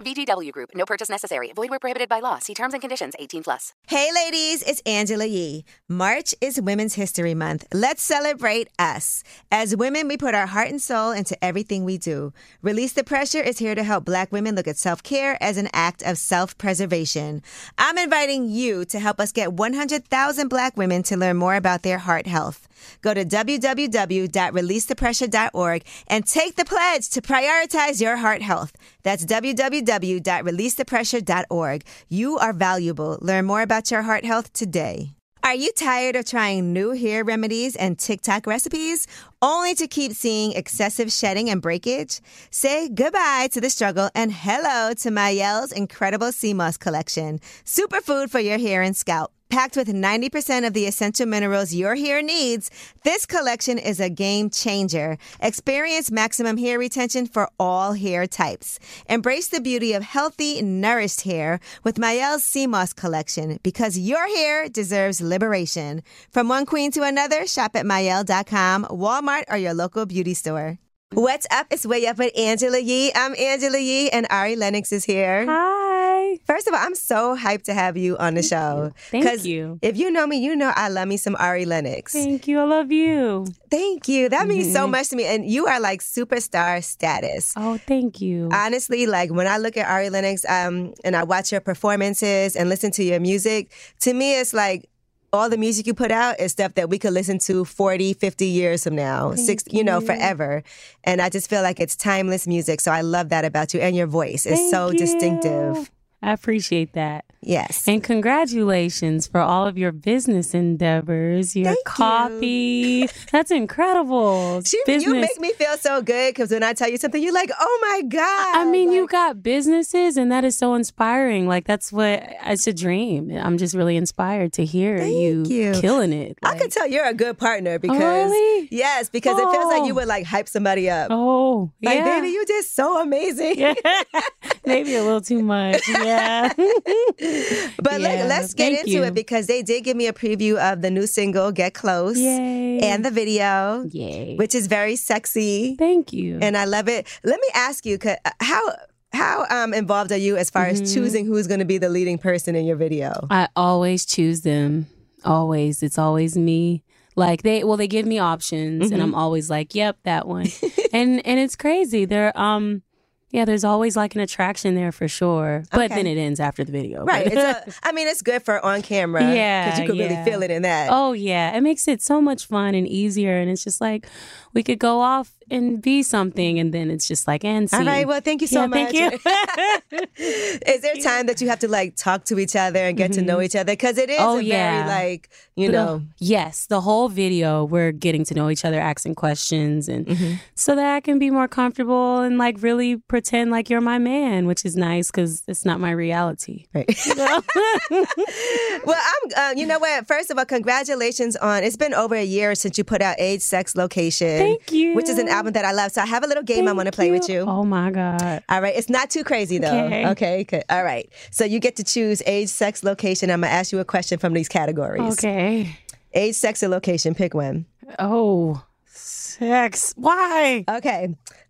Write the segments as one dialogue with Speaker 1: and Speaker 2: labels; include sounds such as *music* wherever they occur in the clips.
Speaker 1: VGW Group. No purchase necessary. Void where prohibited by law. See terms and conditions. 18 plus.
Speaker 2: Hey, ladies, it's Angela Yee. March is Women's History Month. Let's celebrate us. As women, we put our heart and soul into everything we do. Release the Pressure is here to help Black women look at self care as an act of self preservation. I'm inviting you to help us get 100,000 Black women to learn more about their heart health. Go to www.releasethepressure.org and take the pledge to prioritize your heart health. That's www.releasethepressure.org. You are valuable. Learn more about your heart health today. Are you tired of trying new hair remedies and TikTok recipes only to keep seeing excessive shedding and breakage? Say goodbye to the struggle and hello to Mielle's incredible sea moss collection, superfood for your hair and scalp. Packed with 90% of the essential minerals your hair needs, this collection is a game changer. Experience maximum hair retention for all hair types. Embrace the beauty of healthy, nourished hair with Mielle's Moss collection because your hair deserves liberation. From one queen to another, shop at Mielle.com, Walmart, or your local beauty store. What's up? It's Way Up with Angela Yee. I'm Angela Yee, and Ari Lennox is here.
Speaker 3: Hi.
Speaker 2: First of all, I'm so hyped to have you on the show.
Speaker 3: Thank you.
Speaker 2: If you know me, you know I love me some Ari Lennox.
Speaker 3: Thank you. I love you.
Speaker 2: Thank you. That means so much to me. And you are like superstar status.
Speaker 3: Oh, thank you.
Speaker 2: Honestly, like when I look at Ari Lennox um, and I watch your performances and listen to your music, to me, it's like all the music you put out is stuff that we could listen to 40, 50 years from now, six, you know, forever. And I just feel like it's timeless music. So I love that about you. And your voice is
Speaker 3: Thank
Speaker 2: so
Speaker 3: you.
Speaker 2: distinctive.
Speaker 3: I appreciate that.
Speaker 2: Yes.
Speaker 3: And congratulations for all of your business endeavors, your
Speaker 2: Thank you.
Speaker 3: coffee. That's incredible.
Speaker 2: She, you make me feel so good because when I tell you something, you're like, oh my God.
Speaker 3: I mean, you got businesses, and that is so inspiring. Like that's what it's a dream. I'm just really inspired to hear you,
Speaker 2: you.
Speaker 3: killing it.
Speaker 2: I
Speaker 3: Like-
Speaker 2: could tell you're a good partner oh, because
Speaker 3: really?
Speaker 2: yes, because it feels like you
Speaker 3: Oh.
Speaker 2: would like hype somebody up.
Speaker 3: Oh,
Speaker 2: like,
Speaker 3: yeah.
Speaker 2: baby, you did so amazing.
Speaker 3: Yeah. *laughs* Maybe a little too much. *laughs* Yeah. *laughs*
Speaker 2: But let,
Speaker 3: Yeah,
Speaker 2: let's get
Speaker 3: thank
Speaker 2: into
Speaker 3: you.
Speaker 2: it because they did give me a preview of the new single "Get Close"
Speaker 3: Yay.
Speaker 2: and the video,
Speaker 3: Yay.
Speaker 2: which is very sexy,
Speaker 3: Thank you.
Speaker 2: and I love it. Let me ask you, uh, how how um, involved are you as far
Speaker 3: Mm-hmm.
Speaker 2: as choosing who's going to be the leading person in your video?
Speaker 3: I always choose them. Always. It's always me. Like they well, they give me options
Speaker 2: Mm-hmm.
Speaker 3: and I'm always like, Yep, that one. *laughs* and and it's crazy. They're um yeah, there's always like an attraction there for sure. But
Speaker 2: Okay.
Speaker 3: then it ends after the video.
Speaker 2: Right.
Speaker 3: But-
Speaker 2: It's a, *laughs* I mean, it's good for on camera.
Speaker 3: Yeah,
Speaker 2: Because you can really feel it in that.
Speaker 3: Oh yeah, it makes it so much fun and easier, and it's just like we could go off and be something, and then it's just like and see.
Speaker 2: All right. Well, thank you so
Speaker 3: Yeah,
Speaker 2: much.
Speaker 3: thank you. *laughs*
Speaker 2: is there time that you have to like talk to each other and get to know each other? Because it is
Speaker 3: Oh,
Speaker 2: a
Speaker 3: yeah.
Speaker 2: very like you know.
Speaker 3: yes, the whole video we're getting to know each other, asking questions, and
Speaker 2: Mm-hmm.
Speaker 3: so that I can be more comfortable and like really pretend like you're my man, which is nice because it's not my reality.
Speaker 2: Right. *laughs* *laughs* well, I'm. Uh, you know what? First of all, congratulations on. It's been over a year since you put out "Age, Sex, Location."
Speaker 3: Thank you.
Speaker 2: Which is an album that I love. So I have a little game I want to play with you.
Speaker 3: Oh my god.
Speaker 2: All right. It's not too crazy though.
Speaker 3: Okay.
Speaker 2: Okay. good. All right. So you get to choose age, sex, location. I'm gonna ask you a question from these categories.
Speaker 3: Okay.
Speaker 2: Age, sex, or location. Pick one.
Speaker 3: Oh, sex. Why?
Speaker 2: Okay.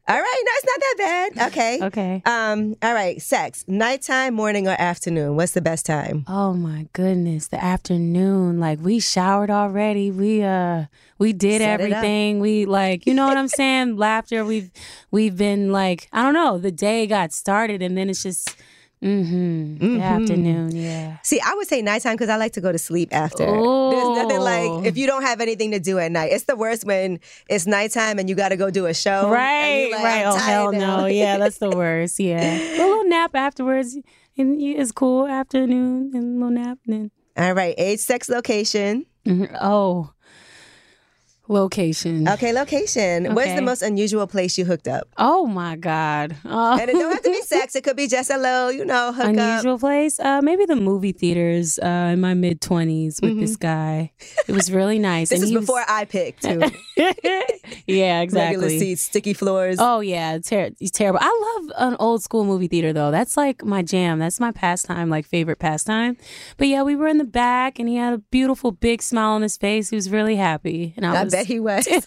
Speaker 2: All right. No, it's not that bad. Okay.
Speaker 3: Okay.
Speaker 2: Um. All right. Sex. Nighttime, morning, or afternoon. What's the best time?
Speaker 3: Oh my goodness, the afternoon. Like we showered already. We uh we did
Speaker 2: Set
Speaker 3: everything. We like, you know what I'm *laughs* saying? Laughter. We've we've been like, I don't know, the day got started and then it's just mm-hmm. The afternoon, yeah.
Speaker 2: See, I would say nighttime because I like to go to sleep after. There's nothing like if you don't have anything to do at night. It's the worst when it's nighttime and you got to go do a show.
Speaker 3: Right,
Speaker 2: like,
Speaker 3: right. Oh hell
Speaker 2: now.
Speaker 3: no. Yeah, that's the *laughs* worst. Yeah. a little nap afterwards and it's cool. Afternoon and a little nap and then
Speaker 2: All right. Age, sex, location.
Speaker 3: Mhm. Oh. Location.
Speaker 2: Okay, location. Where's
Speaker 3: Okay.
Speaker 2: the most unusual place you hooked up?
Speaker 3: Oh my God. Oh.
Speaker 2: And it don't have to be *laughs* sex. It could be just a little, you know, hook
Speaker 3: Unusual
Speaker 2: up.
Speaker 3: place? Uh, maybe the movie theaters uh, in my mid 20s with this guy. It was really nice.
Speaker 2: Mm-hmm. This
Speaker 3: and
Speaker 2: is
Speaker 3: he was-
Speaker 2: before I picked too. *laughs*
Speaker 3: yeah,
Speaker 2: Regular
Speaker 3: exactly.
Speaker 2: seats, sticky floors.
Speaker 3: Oh yeah, ter- it's terrible. I love an old school movie theater though. That's like my jam. That's my pastime, like favorite pastime. But yeah, we were in the back, and he had a beautiful big smile on his face. He was really happy, and I,
Speaker 2: I
Speaker 3: was.
Speaker 2: bet he was. *laughs*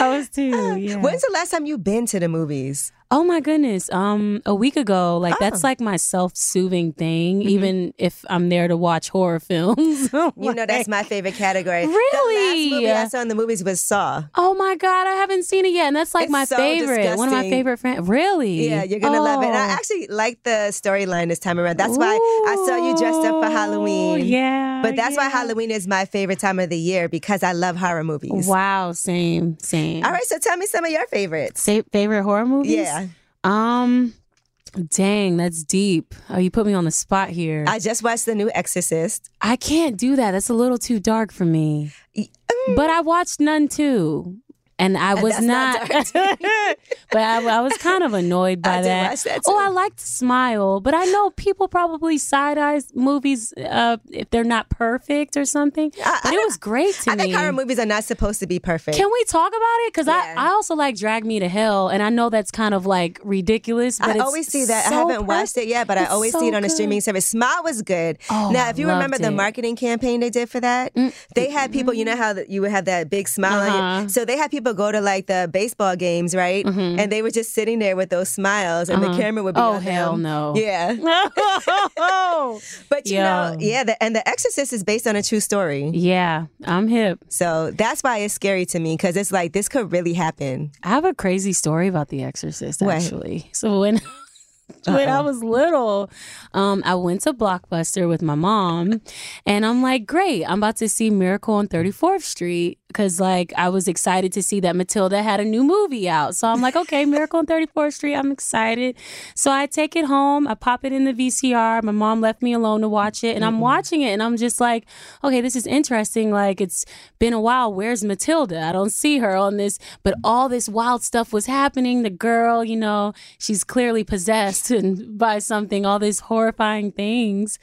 Speaker 3: I was too. Yeah.
Speaker 2: When's the last time you've been to the movies?
Speaker 3: Oh my goodness. Um a week ago. Like
Speaker 2: Oh.
Speaker 3: that's like my self-soothing thing even if I'm there to watch horror *laughs* films.
Speaker 2: Mm-hmm. *laughs* You know, that's my favorite category.
Speaker 3: Really?
Speaker 2: The last movie I saw in the movies was Saw.
Speaker 3: Oh my god, I haven't seen it yet and that's like
Speaker 2: It's
Speaker 3: my
Speaker 2: so
Speaker 3: favorite. One of my favorite friends. Really?
Speaker 2: Yeah, you're gonna love it. And I
Speaker 3: Oh.
Speaker 2: actually like the storyline this time around. That's why I saw you dressed up for Halloween.
Speaker 3: Yeah.
Speaker 2: But that's why. Halloween is my favorite time of the year because I love horror movies.
Speaker 3: Wow, same, same.
Speaker 2: All right, so tell me some of your favorites.
Speaker 3: Sa- favorite horror movies?
Speaker 2: Yeah.
Speaker 3: Um dang, that's deep. Oh, you put me on the spot here.
Speaker 2: I just watched the new Exorcist.
Speaker 3: I can't do that. That's a little too dark for me. But I watched Nun too. And I was
Speaker 2: that's not
Speaker 3: not, *laughs* but I, I was kind of annoyed *laughs* by that.
Speaker 2: that,
Speaker 3: Oh. I liked Smile, but I know people probably side eye movies uh, if they're not perfect or something.
Speaker 2: I-
Speaker 3: but
Speaker 2: I
Speaker 3: it was great to
Speaker 2: I
Speaker 3: me.
Speaker 2: think horror movies are not supposed to be perfect.
Speaker 3: Can we talk about it? Because
Speaker 2: Yeah.
Speaker 3: I, I also like Drag Me to Hell, and I know that's kind of like ridiculous. But
Speaker 2: I
Speaker 3: it's
Speaker 2: always see that. I haven't watched it yet, but I always
Speaker 3: so
Speaker 2: see it on a streaming service. Smile was good.
Speaker 3: Oh,
Speaker 2: now, if you remember
Speaker 3: loved
Speaker 2: the marketing campaign they did for that, they had people. You know how you would have that big smile
Speaker 3: Uh-huh.
Speaker 2: you. So they had people go to like the baseball games, right? And they were just sitting there with those smiles, and the camera would be
Speaker 3: Oh,
Speaker 2: on
Speaker 3: hell
Speaker 2: them.
Speaker 3: no.
Speaker 2: Yeah, *laughs* *laughs* but you know, yeah, the, and The Exorcist is based on a true story.
Speaker 3: yeah, I'm hip.
Speaker 2: So that's why it's scary to me because it's like this could really happen.
Speaker 3: I have a crazy story about The Exorcist,
Speaker 2: What?
Speaker 3: actually. So when *laughs* when I was little, um, I went to Blockbuster with my mom, and I'm like, great, I'm about to see Miracle on 34th Street because like I was excited to see that Matilda had a new movie out. So I'm like, okay, Miracle on 34th Street, I'm excited. So I take it home, I pop it in the VCR. My mom left me alone to watch it, and I'm watching it, and I'm just like, okay, this is interesting. Like it's been a while. Where's Matilda? I don't see her on this, but all this wild stuff was happening. The girl, you know, she's clearly possessed and *laughs* by something. All these horrifying things,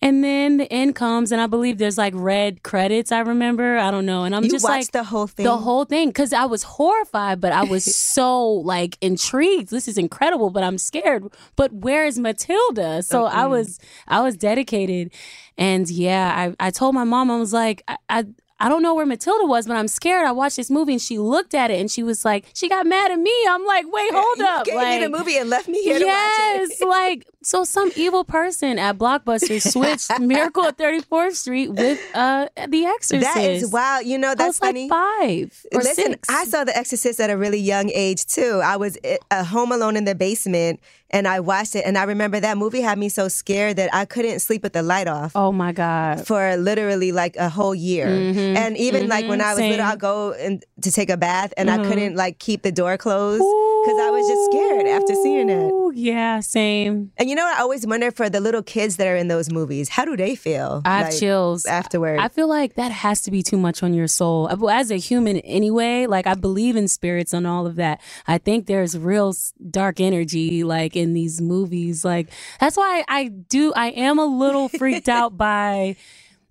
Speaker 3: and then the end comes, and I believe there's like red credits. I remember. I don't know, and I'm
Speaker 2: You
Speaker 3: just like
Speaker 2: the whole thing.
Speaker 3: the whole thing because I was horrified, but I was *laughs* so like intrigued. This is incredible, but I'm scared. But where is Matilda? So I was I was dedicated, and yeah, I I told my mom I was like I. I I don't know where Matilda was, but I'm scared. I watched this movie and she looked at it and she was like, she got mad at me. I'm like, wait, hold
Speaker 2: you
Speaker 3: up.
Speaker 2: gave
Speaker 3: like,
Speaker 2: me the movie and left me here to watch
Speaker 3: yes, *laughs* like so some evil person at Blockbuster switched *laughs* Miracle at 34th Street with uh The Exorcist.
Speaker 2: That is wild. You know, that's funny.
Speaker 3: like five or
Speaker 2: Listen,
Speaker 3: six.
Speaker 2: I saw The Exorcist at a really young age too. I was uh, home alone in the basement and I watched it. And I remember that movie had me so scared that I couldn't sleep with the light off.
Speaker 3: oh my god.
Speaker 2: For literally like a whole year, mm-hmm. and even like when I was
Speaker 3: Same.
Speaker 2: little, mm-hmm. I'd go and to take a bath, and I mm-hmm. couldn't like keep the door closed because I was just scared after seeing it.
Speaker 3: Yeah, same.
Speaker 2: And you know. I always wonder for the little kids that are in those movies, how do they feel?
Speaker 3: I have
Speaker 2: like,
Speaker 3: chills
Speaker 2: afterward.
Speaker 3: I feel like that has to be too much on your soul. Uh, As a human, anyway, like I believe in spirits and all of that. I think there's real dark energy, like in these movies. Like that's why I do. I am a little *laughs* freaked out by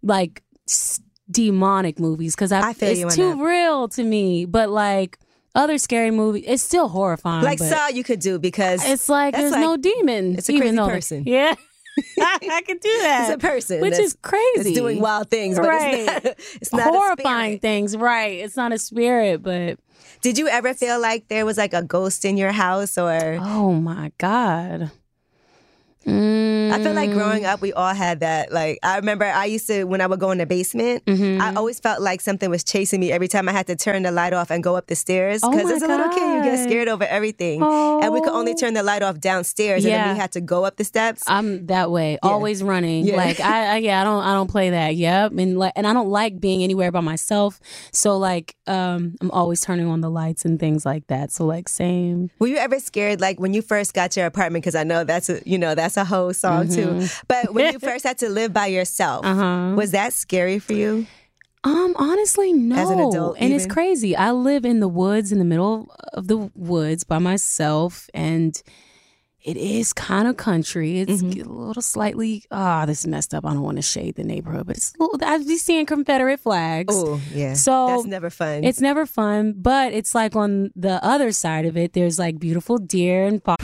Speaker 3: like s- demonic movies because I,
Speaker 2: I feel you
Speaker 3: it's too
Speaker 2: that.
Speaker 3: real to me. But like other scary movies, it's still horrifying.
Speaker 2: like Saw, you could do because
Speaker 3: It's like there's
Speaker 2: like-
Speaker 3: no demon.
Speaker 2: it's a
Speaker 3: even
Speaker 2: crazy person.
Speaker 3: Yeah. *laughs* *laughs* I can do that.
Speaker 2: It's a person
Speaker 3: which is crazy.
Speaker 2: It's doing wild things, but
Speaker 3: Right.
Speaker 2: it's not, it's not a
Speaker 3: horrifying things, right? It's not a spirit, but
Speaker 2: Did you ever feel like there was like a ghost in your house or?
Speaker 3: oh my god. Mm,
Speaker 2: I feel like growing up, we all had that. Like, I remember I used to, when I would go in the basement,
Speaker 3: Mm-hmm.
Speaker 2: I always felt like something was chasing me every time I had to turn the light off and go up the stairs.
Speaker 3: Oh
Speaker 2: Because
Speaker 3: my
Speaker 2: as a little kid, you get scared over everything. And we could only
Speaker 3: Oh.
Speaker 2: turn the light off downstairs, and then we had to go up the steps.
Speaker 3: I'm that way, always running.
Speaker 2: Yeah.
Speaker 3: Like I, I, yeah, I don't, I don't play that. Yep, and like, and I don't like being anywhere by myself. So like, um, I'm always turning on the lights and things like that. So like, same.
Speaker 2: Were you ever scared, like when you first got your apartment? Because I know that's a, you know that's a whole song too.
Speaker 3: Mm-hmm.
Speaker 2: But when you *laughs* first had to live by yourself,
Speaker 3: Uh-huh.
Speaker 2: was that scary for you?
Speaker 3: Um, honestly, no.
Speaker 2: As an adult,
Speaker 3: and it's crazy. I live in the woods, in the middle of the woods by myself, and it is kind of country. It's
Speaker 2: Mm-hmm.
Speaker 3: a little slightly ah, this is messed up. I don't want to shade the neighborhood, but it's a little. I be seeing Confederate flags.
Speaker 2: Oh, yeah.
Speaker 3: So
Speaker 2: that's never fun.
Speaker 3: It's never fun, but it's like on the other side of it, there's like beautiful deer and fox.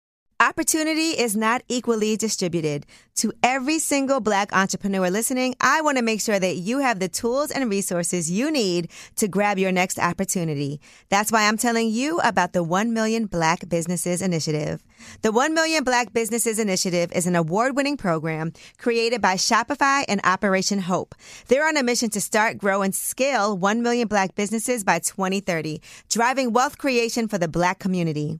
Speaker 2: Opportunity is not equally distributed. To every single Black entrepreneur listening, I want to make sure that you have the tools and resources you need to grab your next opportunity. That's why I'm telling you about the 1 Million Black Businesses Initiative. The 1 Million Black Businesses Initiative is an award winning program created by Shopify and Operation Hope. They're on a mission to start, grow, and scale 1 million Black businesses by 2030, driving wealth creation for the Black community.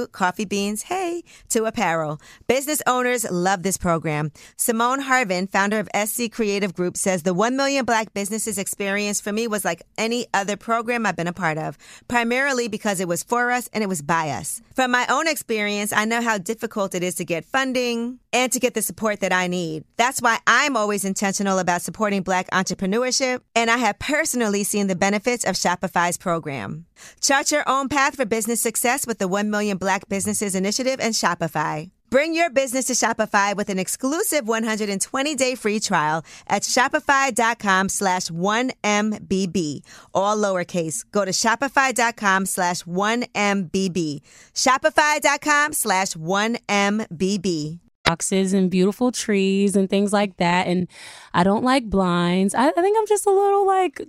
Speaker 2: coffee beans, hey, to apparel. Business owners love this program. Simone Harvin, founder of SC Creative Group, says the 1 million Black businesses experience for me was like any other program I've been a part of, primarily because it was for us and it was by us. From my own experience, I know how difficult it is to get funding and to get the support that I need. That's why I'm always intentional about supporting Black entrepreneurship, and I have personally seen the benefits of Shopify's program. Chart your own path for business success with the 1 Million Black Businesses Initiative and Shopify. Bring your business to Shopify with an exclusive 120-day free trial at shopify.com slash 1MBB. All lowercase. Go to shopify.com slash 1MBB. Shopify.com slash 1MBB.
Speaker 3: boxes and beautiful trees and things like that. And I don't like blinds. I, I think I'm just a little like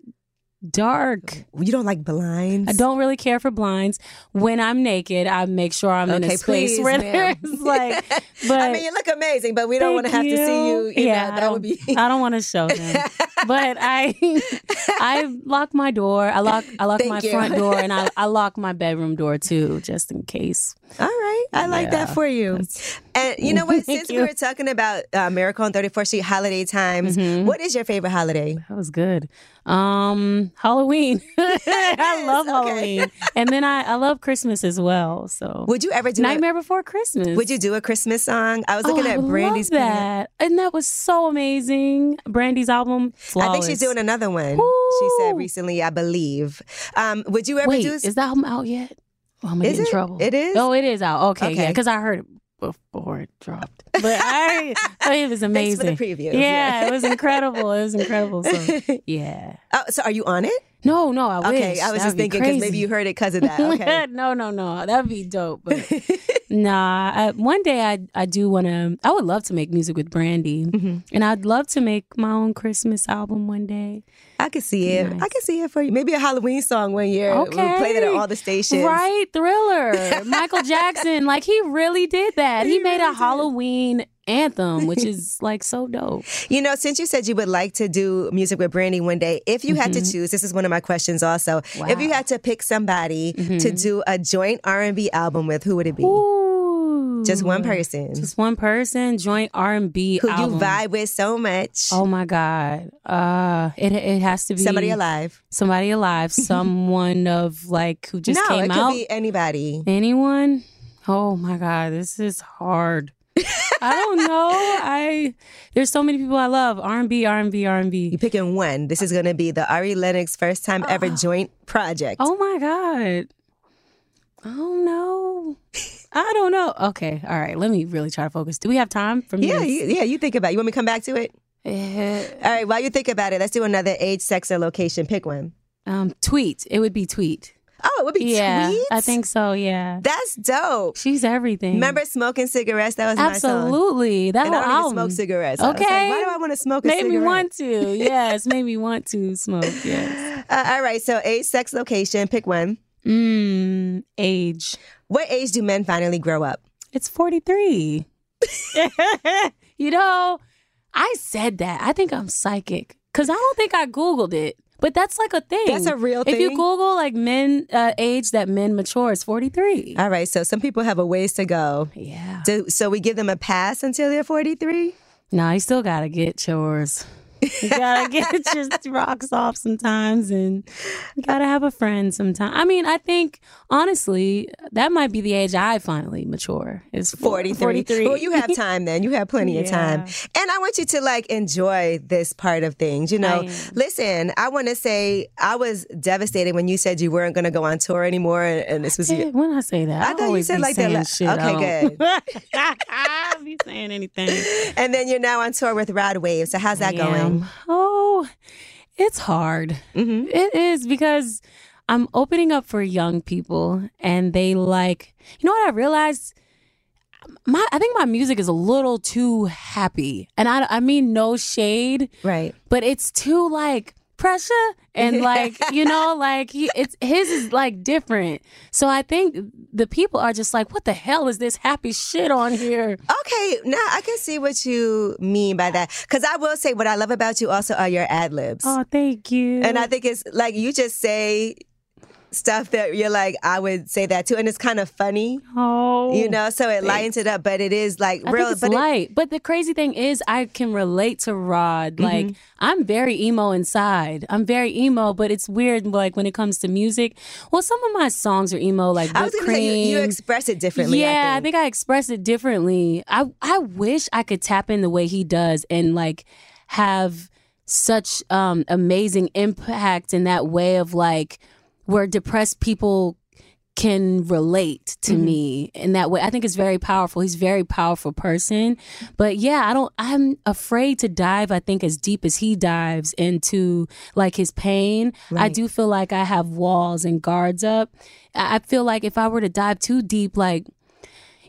Speaker 3: dark.
Speaker 2: You don't like blinds?
Speaker 3: I don't really care for blinds. When I'm naked, I make sure I'm in a space
Speaker 2: please,
Speaker 3: where
Speaker 2: ma'am.
Speaker 3: there's *laughs* like. But
Speaker 2: I mean, you look amazing, but we don't want to have
Speaker 3: Thank
Speaker 2: to see you. you
Speaker 3: yeah,
Speaker 2: know, that would be. *laughs*
Speaker 3: I don't want to show them. *laughs* but I, I lock my door. I lock. I lock
Speaker 2: Thank
Speaker 3: my
Speaker 2: you.
Speaker 3: front door, and I, I lock my bedroom door too, just in case.
Speaker 2: All right, I like that for you. And you know what? *laughs* Since we were talking about uh, Miracle on 34th Street holiday times,
Speaker 3: Mm-hmm.
Speaker 2: what is your favorite holiday?
Speaker 3: That was good. Um, Halloween. *laughs* I love
Speaker 2: okay.
Speaker 3: Halloween, and then I, I love Christmas as well. So
Speaker 2: Would you ever do
Speaker 3: Nightmare Before Christmas.
Speaker 2: Would you do a Christmas song? I was looking
Speaker 3: oh,
Speaker 2: at Brandy's plan.
Speaker 3: that, and that was so amazing. Brandy's album, flawless.
Speaker 2: I think she's doing another one. She said recently, I believe. Um, would you ever
Speaker 3: Wait,
Speaker 2: do?
Speaker 3: is the album out yet? Oh, I'm gonna
Speaker 2: Is
Speaker 3: get in
Speaker 2: it?
Speaker 3: trouble.
Speaker 2: It is?
Speaker 3: Oh, it is out. Okay, yeah, because I heard it before it dropped. *laughs* But I, it was
Speaker 2: Thanks
Speaker 3: amazing.
Speaker 2: for the preview.
Speaker 3: Yeah, it was incredible. It was incredible. So *laughs* yeah.
Speaker 2: Oh, so are you on it?
Speaker 3: No, no, I wish. Okay.
Speaker 2: I was
Speaker 3: That'd
Speaker 2: just
Speaker 3: be
Speaker 2: thinking because maybe you heard it because of that. Okay. *laughs*
Speaker 3: no, no, no. That'd be dope. But *laughs* Nah, I, one day I I do want to. I would love to make music with Brandy,
Speaker 2: Mm-hmm.
Speaker 3: and I'd love to make my own Christmas album one day.
Speaker 2: I could see it. I
Speaker 3: Nice.
Speaker 2: could see it for you. Maybe a Halloween song one year. We'll play that at all the stations.
Speaker 3: Right, Thriller, *laughs* Michael Jackson. Like he really did that. He, made a Halloween anthem, *laughs* which is like so dope.
Speaker 2: You know, since you said you would like to do music with Brandy one day, if you had to choose, this is one of my questions also. If you
Speaker 3: Mm-hmm. Wow. Mm-hmm.
Speaker 2: had to pick somebody to do a joint R&B album with, who would it be?
Speaker 3: Ooh,
Speaker 2: Just one person.
Speaker 3: just one person. Joint R and B
Speaker 2: who
Speaker 3: album.
Speaker 2: you vibe with so much.
Speaker 3: Oh my God. Uh it it has to be
Speaker 2: Somebody alive.
Speaker 3: Somebody alive. *laughs* Someone of like who just
Speaker 2: no,
Speaker 3: came
Speaker 2: it could
Speaker 3: out.
Speaker 2: be anybody.
Speaker 3: Anyone? Oh my God, this is hard. I don't know. I there's so many people I love. R and B, R and B, R and B.
Speaker 2: You picking one. This is going to be the Ari Lennox first time ever joint project.
Speaker 3: Oh my God. Oh no. I don't know. Okay, all right. Let me really try to focus. Do we have time for me?
Speaker 2: yeah, you, yeah. You think about. it. You want me to come back to it?
Speaker 3: Eh,
Speaker 2: All right. While you think about it, let's do another age, sex, or location. Pick one.
Speaker 3: um, Tweet. It would be Tweet.
Speaker 2: Oh, it would be
Speaker 3: yeah,
Speaker 2: tweets.
Speaker 3: I think so. Yeah,
Speaker 2: that's dope.
Speaker 3: she's everything.
Speaker 2: Remember smoking cigarettes? That was.
Speaker 3: Absolutely. That
Speaker 2: And I don't
Speaker 3: album.
Speaker 2: smoke cigarettes. Was like,
Speaker 3: Okay.
Speaker 2: why do I want to smoke a
Speaker 3: Made me want to. *laughs* Yes, made me want to smoke. Yes. *laughs*
Speaker 2: Uh, all right. So age, sex, location. Pick one.
Speaker 3: Mm, age.
Speaker 2: What age do men finally grow up?
Speaker 3: It's 43. *laughs* you know, I said that. I think I'm psychic because I don't think I Googled it. But that's like a thing.
Speaker 2: That's a real
Speaker 3: If you? Google like men uh, age that men mature, it's 43.
Speaker 2: All right. So some people have a ways to go.
Speaker 3: yeah.
Speaker 2: Do, so we give them a pass until they're 43?
Speaker 3: No, you still gotta get chores. You gotta get *laughs* your rocks off sometimes, and you gotta have a friend sometimes. I mean, I think honestly, that might be the age I finally mature. Is
Speaker 2: 43.
Speaker 3: 43.
Speaker 2: Well, you have *laughs* time then. You have plenty of time. And I want you to like enjoy this part of things. You know,
Speaker 3: I
Speaker 2: listen, I want to say I was devastated when you said you weren't going to go on tour anymore. And, and this was
Speaker 3: Yeah,
Speaker 2: your.
Speaker 3: when I say that,
Speaker 2: I
Speaker 3: I,
Speaker 2: thought you said like that
Speaker 3: shit.
Speaker 2: Okay,
Speaker 3: good. *laughs* Be saying anything. *laughs*
Speaker 2: And then you're now on tour with Rod Wave. So how's that
Speaker 3: I
Speaker 2: going?
Speaker 3: am. Oh, it's hard.
Speaker 2: Mm-hmm.
Speaker 3: It is because I'm opening up for young people, and they like. You know what I realized? My, I think my music is a little too happy, and I, I mean no shade,
Speaker 2: Right.
Speaker 3: but it's too like pressure and *laughs* like you know like he, it's his is like different so i think the people are just like what the hell is this happy shit on here
Speaker 2: Okay, now I can see what you mean by that. Because I will say, what I love about you also are your ad libs.
Speaker 3: oh thank you
Speaker 2: And I think it's like you just say stuff that you're like, I would say that too. And it's kind of funny,
Speaker 3: oh
Speaker 2: you know, so it lightens it up, but it is like
Speaker 3: I
Speaker 2: real.
Speaker 3: think it's
Speaker 2: but it-
Speaker 3: light. but the crazy thing is, I can relate to Rod.
Speaker 2: Mm-hmm.
Speaker 3: Like, I'm very emo inside. I'm very emo, but it's weird, like, when it comes to music. Well, some of my songs are emo, like
Speaker 2: I was going to say, you, you express it differently.
Speaker 3: yeah,
Speaker 2: I think.
Speaker 3: I express it differently. I I wish I could tap in the way he does and like have such um amazing impact in that way of like where depressed people can relate to
Speaker 2: Mm-hmm.
Speaker 3: me in that way. I think it's very powerful. He's a very powerful person. But yeah, I don't I'm afraid to dive I think as deep as he dives into like his pain. I do feel like I have walls and guards up. I feel like if I were to dive too deep like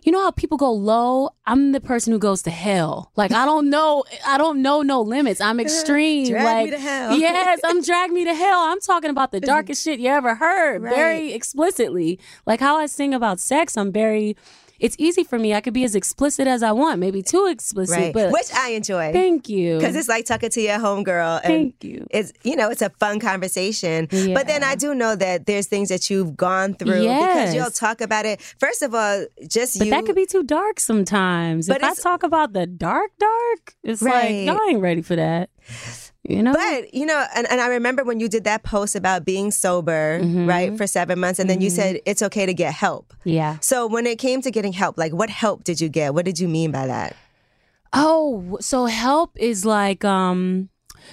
Speaker 3: you know how people go low? I'm the person who goes to hell. Like I don't know, I don't know no limits. I'm *laughs* extreme.
Speaker 2: Drag
Speaker 3: like
Speaker 2: me to hell. *laughs*
Speaker 3: yes, I'm drag me to hell. I'm talking about the darkest shit you ever heard,
Speaker 2: Right.
Speaker 3: very explicitly. Like how I sing about sex, I'm very. It's easy for me. I could be as explicit as I want, maybe too explicit.
Speaker 2: right.
Speaker 3: But
Speaker 2: Which I enjoy.
Speaker 3: thank you.
Speaker 2: Because it's like talking to your homegirl.
Speaker 3: Thank you.
Speaker 2: It's you know it's a fun conversation,
Speaker 3: Yeah.
Speaker 2: but then I do know that there's things that you've gone through because you'll talk about it. First of all, just
Speaker 3: But
Speaker 2: you.
Speaker 3: that could be too dark sometimes.
Speaker 2: But
Speaker 3: if I talk about the dark, dark, it's
Speaker 2: Right.
Speaker 3: like y'all ain't ready for that. You know.
Speaker 2: But you know, and, and I remember when you did that post about being sober,
Speaker 3: Mm-hmm.
Speaker 2: right, for seven months, and then you said it's okay to get help.
Speaker 3: yeah.
Speaker 2: So when it came to getting help, like what help did you get? What did you mean by that?
Speaker 3: Oh, so help is like um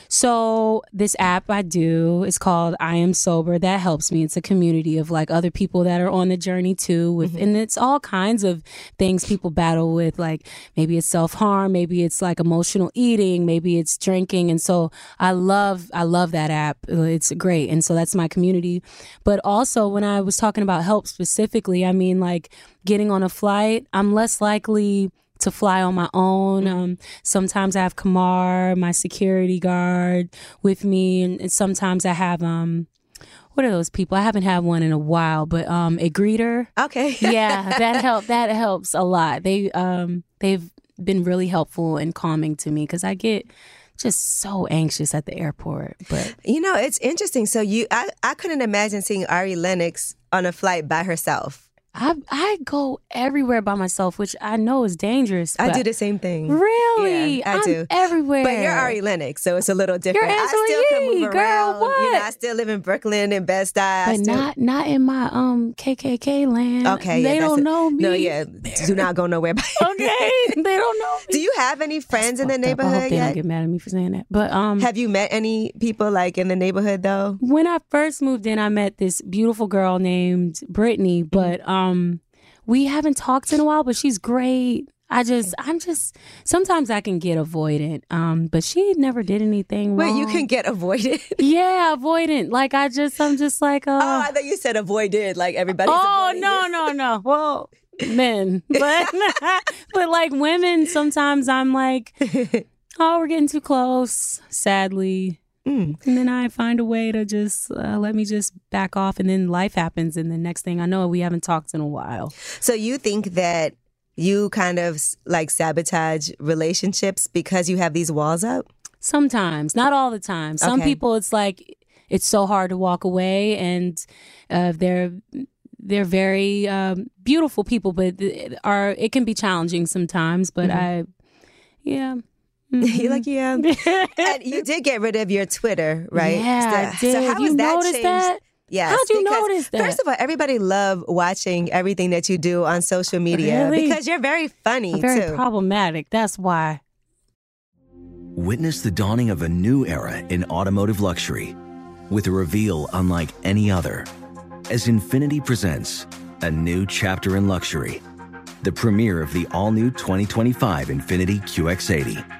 Speaker 3: So this app I do is called I Am Sober. That helps me. It's a community of like other people that are on the journey too. With mm-hmm. and it's all kinds of things people battle with. Like maybe it's self harm, maybe it's like emotional eating, maybe it's drinking. And so I love I love that app. It's great. And so that's my community. But also when I was talking about help specifically, I mean like getting on a flight, I'm less likely to fly on my own. Um, sometimes I have Kamar, my security guard, with me, and, and sometimes I have um, what are those people? I haven't had one in a while, but um, a greeter.
Speaker 2: Okay. *laughs*
Speaker 3: yeah, that help. That helps a lot. They um, they've been really helpful and calming to me because I get just so anxious at the airport. But
Speaker 2: You know, it's interesting. So you, I, I couldn't imagine seeing Ari Lennox on a flight by herself.
Speaker 3: I I go everywhere by myself, which I know is dangerous.
Speaker 2: I do the same thing.
Speaker 3: Really?
Speaker 2: Yeah, I
Speaker 3: I'm
Speaker 2: do.
Speaker 3: everywhere.
Speaker 2: But you're Ari Lennox, so it's a little different.
Speaker 3: Angela
Speaker 2: I still can move
Speaker 3: girl,
Speaker 2: around. You know, I still live in Brooklyn and Bed-Stuy.
Speaker 3: But
Speaker 2: still,
Speaker 3: not not in my um KKK land.
Speaker 2: Okay,
Speaker 3: they
Speaker 2: yeah,
Speaker 3: don't
Speaker 2: it.
Speaker 3: know me.
Speaker 2: No, yeah, do not go nowhere. By *laughs*
Speaker 3: Okay, *laughs* they don't know me.
Speaker 2: Do you have any friends in the
Speaker 3: Fucked up. I
Speaker 2: neighborhood
Speaker 3: hope they
Speaker 2: yet?
Speaker 3: don't get mad at me for saying that. But um,
Speaker 2: Have you met any people like in the neighborhood though?
Speaker 3: when I first moved in, I met this beautiful girl named Brittany, but um, we haven't talked in a while. But she's great. I just, I'm just. Sometimes I can get avoidant. Um, but she never did anything
Speaker 2: Wait,
Speaker 3: wrong.
Speaker 2: you can get avoided. *laughs*
Speaker 3: Yeah, avoidant. Like I just, I'm just like, uh,
Speaker 2: oh, I thought you said avoided. Like everybody's.
Speaker 3: oh no,
Speaker 2: you.
Speaker 3: no, no. Well, men, *laughs* but *laughs* but like women, sometimes I'm like, oh, we're getting too close. Sadly.
Speaker 2: Mm.
Speaker 3: And then I find a way to just uh, let me just back off, and then life happens, and the next thing I know, we haven't talked in a while.
Speaker 2: So you think that you kind of like sabotage relationships because you have these walls up?
Speaker 3: Sometimes, not all the time. Some
Speaker 2: Okay.
Speaker 3: people, it's like it's so hard to walk away, and uh, they're they're very um, beautiful people, but are it can be challenging sometimes. But I, yeah, Mm-hmm. *laughs*
Speaker 2: You're like, *laughs* yeah. and you did get rid of your Twitter, right?
Speaker 3: Yeah, I
Speaker 2: So,
Speaker 3: did.
Speaker 2: so how
Speaker 3: You
Speaker 2: has that
Speaker 3: noticed
Speaker 2: changed?
Speaker 3: that?
Speaker 2: Yes.
Speaker 3: How'd you notice that?
Speaker 2: First of all, everybody love watching everything that you do on social media
Speaker 3: Really?
Speaker 2: because you're very funny
Speaker 3: very
Speaker 2: too.
Speaker 3: problematic. That's why.
Speaker 4: Witness the dawning of a new era in automotive luxury with a reveal unlike any other as Infiniti presents a new chapter in luxury, the premiere of the all new 2025 Infiniti QX80.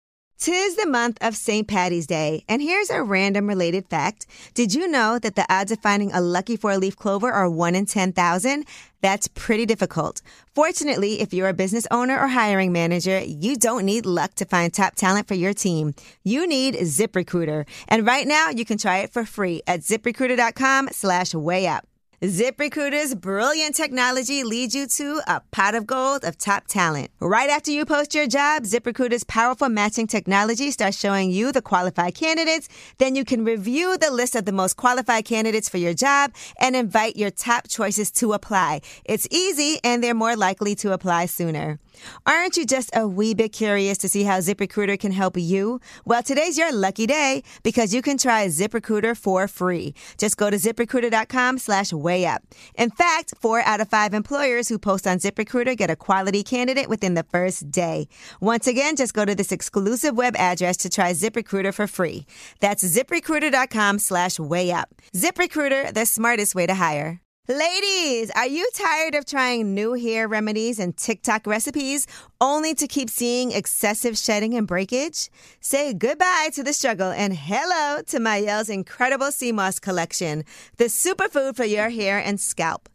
Speaker 2: Tis the month of St. Patty's Day, and here's a random related fact. Did you know that the odds of finding a lucky four leaf clover are 1 in 10,000? That's pretty difficult. Fortunately, if you're a business owner or hiring manager, you don't need luck to find top talent for your team. You need ZipRecruiter. And right now, you can try it for free at ziprecruiter.com slash way up. ZipRecruiter's brilliant technology leads you to a pot of gold of top talent. Right after you post your job, ZipRecruiter's powerful matching technology starts showing you the qualified candidates. Then you can review the list of the most qualified candidates for your job and invite your top choices to apply. It's easy and they're more likely to apply sooner. Aren't you just a wee bit curious to see how ZipRecruiter can help you? Well, today's your lucky day because you can try ZipRecruiter for free. Just go to ziprecruiter.com slash way up. In fact, four out of five employers who post on ZipRecruiter get a quality candidate within the first day. Once again, just go to this exclusive web address to try ZipRecruiter for free. That's ziprecruiter.com slash way up. ZipRecruiter, the smartest way to hire. Ladies, are you tired of trying new hair remedies and TikTok recipes only to keep seeing excessive shedding and breakage? Say goodbye to the struggle and hello to Mielle's incredible sea moss collection, the superfood for your hair and scalp.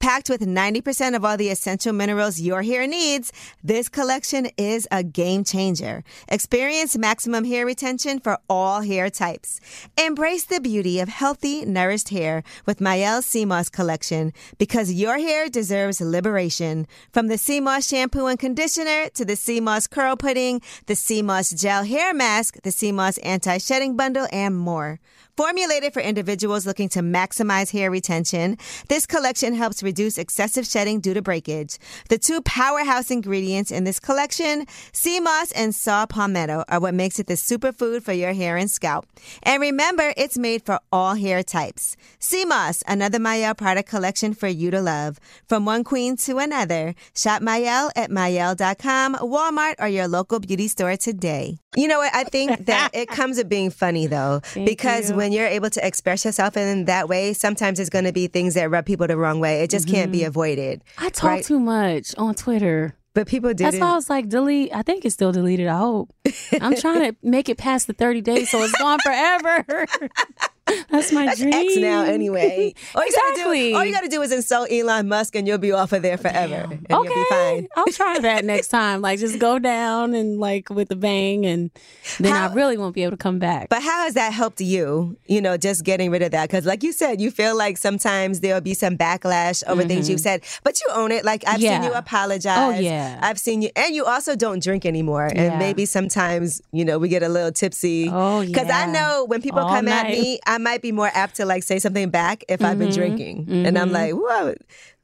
Speaker 2: Packed with 90% of all the essential minerals your hair needs, this collection is a game changer. Experience maximum hair retention for all hair types. Embrace the beauty of healthy, nourished hair with Mielle Moss collection because your hair deserves liberation. From the Moss shampoo and conditioner to the Moss curl pudding, the Moss gel hair mask, the Moss anti-shedding bundle, and more. Formulated for individuals looking to maximize hair retention, this collection helps reduce excessive shedding due to breakage. The two powerhouse ingredients in this collection, sea moss and saw palmetto, are what makes it the superfood for your hair and scalp. And remember, it's made for all hair types. Sea moss, another Mielle product collection for you to love. From one queen to another, shop Mielle at Mielle.com, Walmart, or your local beauty store today. You know what? I think that *laughs* it comes with being funny though,
Speaker 3: Thank
Speaker 2: because
Speaker 3: you.
Speaker 2: when you're able to express yourself in that way, sometimes it's going to be things that rub people the wrong way. It just can't be mm-hmm. avoided.
Speaker 3: I talk
Speaker 2: right?
Speaker 3: too much on Twitter.
Speaker 2: But people do.
Speaker 3: That's why I was like, delete. I think it's still deleted. I hope. I'm trying to make it past the 30 days so it's gone forever. *laughs* That's my dream.
Speaker 2: X now anyway. *laughs* All you gotta
Speaker 3: Exactly.
Speaker 2: do, all you got to do is insult Elon Musk, and you'll be off of there forever, and you'll be
Speaker 3: Okay,
Speaker 2: fine.
Speaker 3: I'll try that next *laughs* time. Like, just go down and like with a bang, and then
Speaker 2: How-
Speaker 3: I really won't be able to come back.
Speaker 2: But how has that helped you? You know, just getting rid of that because, like you said, you feel like sometimes there'll be some backlash over things you've said, but you own it. Like I've seen
Speaker 3: Mm-hmm.
Speaker 2: You apologize.
Speaker 3: Oh, yeah.
Speaker 2: I've seen you, and you also don't drink anymore. And maybe sometimes you know we get a little tipsy.
Speaker 3: Oh, yeah.
Speaker 2: Because I know when people
Speaker 3: All
Speaker 2: come at me, I might be more apt to like say something back if I've been drinking, and I'm like, whoa,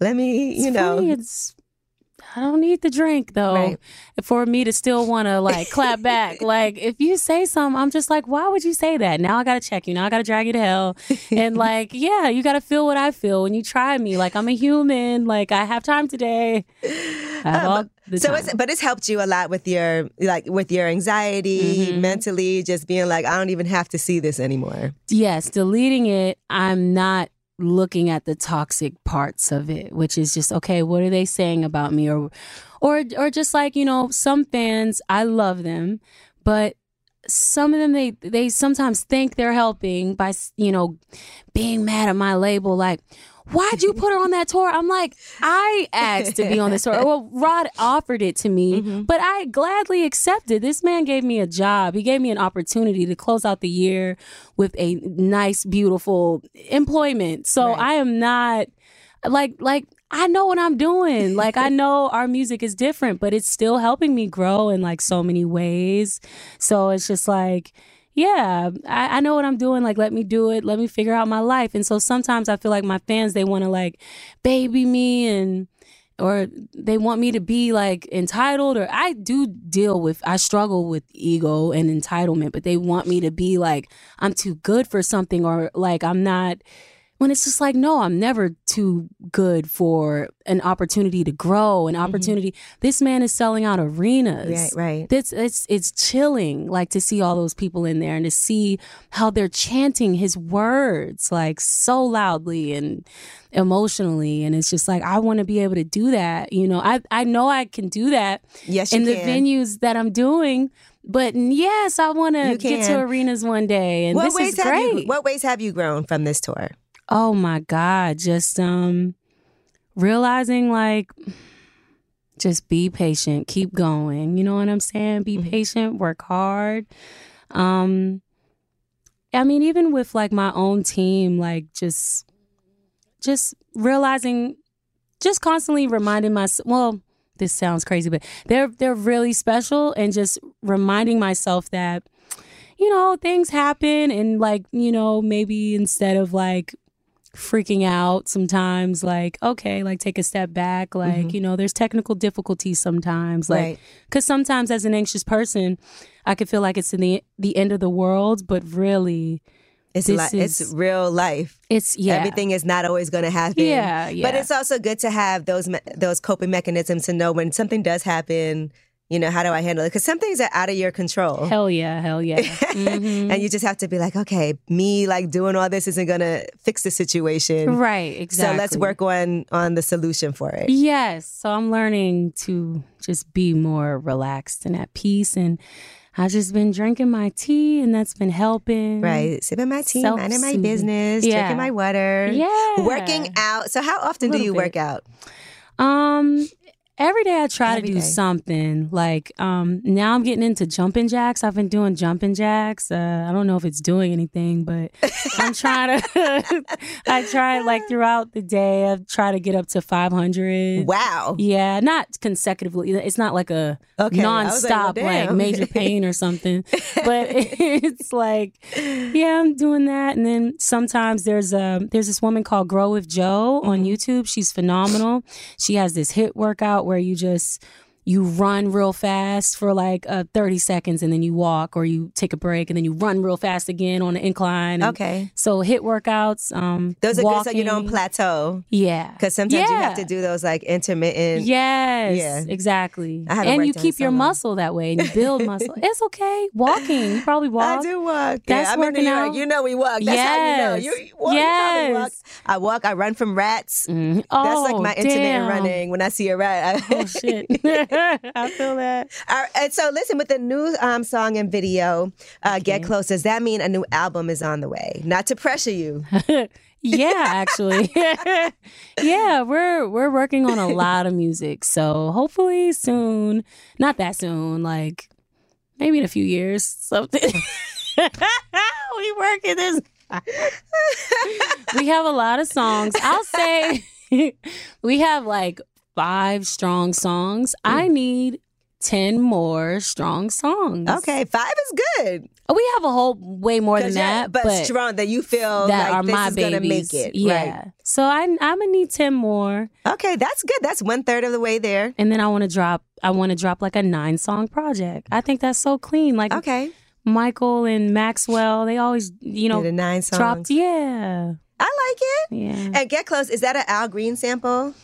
Speaker 2: let me, you
Speaker 3: Mm-hmm. It's
Speaker 2: know.
Speaker 3: funny, it's I don't need the drink though
Speaker 2: Right.
Speaker 3: for me to still want to like clap back. *laughs* like if you say something, I'm just like, why would you say that? Now I got to check you. Now I got to drag you to hell. and *laughs* like, yeah, you got to feel what I feel when you try me. Like I'm a human. Like I have time today. I have all the
Speaker 2: so
Speaker 3: time.
Speaker 2: it's but it's helped you a lot with your like with your anxiety
Speaker 3: Mm-hmm.
Speaker 2: mentally just being like i don't even have to see this anymore
Speaker 3: yes, deleting it, I'm not looking at the toxic parts of it, which is just okay, what are they saying about me? Or or or just like, you know, some fans, I love them, but some of them they they sometimes think they're helping by, you know, being mad at my label like Why'd you put her on that tour? I'm like, I asked to be on this tour. Well, Rod offered it to me, mm-hmm. but I gladly accepted. This man gave me a job. He gave me an opportunity to close out the year with a nice, beautiful employment. So I am not like like I know what I'm doing. *laughs* Like I know our music is different, but it's still helping me grow in like so many ways. So it's just like yeah, I, I know what I'm doing. Like, let me do it. Let me figure out my life. And so sometimes I feel like my fans, they want to like baby me and, or they want me to be like entitled or I do deal with I struggle with ego and entitlement but they want me to be like I'm too good for something or like I'm not when it's just like no I'm never too good for an opportunity to grow an mm-hmm. opportunity. This man is selling out arenas.
Speaker 2: Right, right.
Speaker 3: it's it's it's chilling like to see all those people in there and to see how they're chanting his words like so loudly and emotionally. And it's just like I want to be able to do that you know? I I know I can do that
Speaker 2: Yes,
Speaker 3: in the
Speaker 2: can.
Speaker 3: venues that I'm doing but yes I want to get to arenas one day and
Speaker 2: what
Speaker 3: this
Speaker 2: ways
Speaker 3: is great.
Speaker 2: you what ways have you grown from this tour
Speaker 3: Oh my God. Just um realizing like just be patient, keep going. You know what I'm saying? Be patient, work hard. Um I mean even with like my own team like just just realizing just constantly reminding myself well this sounds crazy but they're they're really special and just reminding myself that you know things happen and like you know maybe instead of like freaking out sometimes like okay like take a step back like mm-hmm. you know there's technical difficulties sometimes like
Speaker 2: Right.
Speaker 3: because sometimes as an anxious person i could feel like it's in the the end of the world but really
Speaker 2: it's li- it's real life
Speaker 3: it's yeah
Speaker 2: everything is not always going to happen
Speaker 3: Yeah, yeah.
Speaker 2: but it's also good to have those me- those coping mechanisms to know when something does happen you know how do i handle it because some things are out of your control
Speaker 3: hell yeah hell yeah *laughs* Mhm.
Speaker 2: and you just have to be like okay me like doing all this isn't going to fix the situation
Speaker 3: right exactly
Speaker 2: so let's work on on the solution for it
Speaker 3: Yes. So I'm learning to just be more relaxed and at peace. And I've just been drinking my tea, and that's been helping.
Speaker 2: Right. Sipping my tea, minding my business,
Speaker 3: Yeah.
Speaker 2: drinking my water.
Speaker 3: Yeah.
Speaker 2: Working out. So how often do you
Speaker 3: bit.
Speaker 2: work out?
Speaker 3: Um, every day I try
Speaker 2: Every
Speaker 3: to do
Speaker 2: day.
Speaker 3: something. Like um, now I'm getting into jumping jacks. I've been doing jumping jacks. Uh, I don't know if it's doing anything, but *laughs* I'm trying to. *laughs* I try like throughout the day. I try to get up to 500.
Speaker 2: Wow.
Speaker 3: Yeah, not consecutively. It's not like a
Speaker 2: Okay, was like, well,
Speaker 3: nonstop like, major pain or something. But *laughs* it's like, yeah, I'm doing that. And then sometimes there's a there's this woman called Grow with Jo on
Speaker 2: Mm-hmm.
Speaker 3: YouTube. She's phenomenal. She has this HIIT workout where you just you run real fast for like uh, 30 seconds and then you walk or you take a break and then you run real fast again on the incline.
Speaker 2: Okay.
Speaker 3: So HIIT workouts. Um,
Speaker 2: Those are good so you don't plateau.
Speaker 3: Yeah.
Speaker 2: Because sometimes you have to do those like intermittent.
Speaker 3: Yes,
Speaker 2: Yeah.
Speaker 3: exactly. And you
Speaker 2: worked out in
Speaker 3: keep your muscle that way and you build muscle. *laughs* it's okay. Walking, you probably walk.
Speaker 2: I do walk.
Speaker 3: That's
Speaker 2: yeah, I'm
Speaker 3: working out.
Speaker 2: You know we walk. That's how you know.
Speaker 3: Yes.
Speaker 2: You, you walk, you probably walk.
Speaker 3: Yes.
Speaker 2: I walk. I run from rats.
Speaker 3: Mhm.
Speaker 2: That's like
Speaker 3: Oh,
Speaker 2: my intermittent
Speaker 3: damn.
Speaker 2: running. When I see a rat, I,
Speaker 3: Oh shit! *laughs* *laughs* *laughs* I feel that.
Speaker 2: All right, and so listen, with the new um, song and video, uh, "Get Close," does that mean a new album is on the way? Not to pressure you. *laughs*
Speaker 3: Yeah, actually. *laughs* yeah, we're we're working on a lot of music. So hopefully soon. Not that soon, like maybe in a few years. Something. we working this. we have a lot of songs. I'll say we have like five strong songs. I mm. need 10 more strong songs.
Speaker 2: Okay, five is good.
Speaker 3: Oh, we have a whole way more than that.
Speaker 2: but,
Speaker 3: but
Speaker 2: strong that you feel
Speaker 3: that
Speaker 2: like
Speaker 3: are
Speaker 2: this
Speaker 3: my
Speaker 2: is
Speaker 3: babies.
Speaker 2: gonna make it.
Speaker 3: Yeah. So I, I'm gonna need ten more,
Speaker 2: Okay, that's good. That's one third of the way there.
Speaker 3: and then I want to drop. I want to drop like a nine song project. I think that's so clean. Like
Speaker 2: Okay,
Speaker 3: Michael and Maxwell, they always, you know,
Speaker 2: nine songs.
Speaker 3: dropped. Yeah,
Speaker 2: I like it.
Speaker 3: yeah.
Speaker 2: And "Get Close" is that an Al Green sample?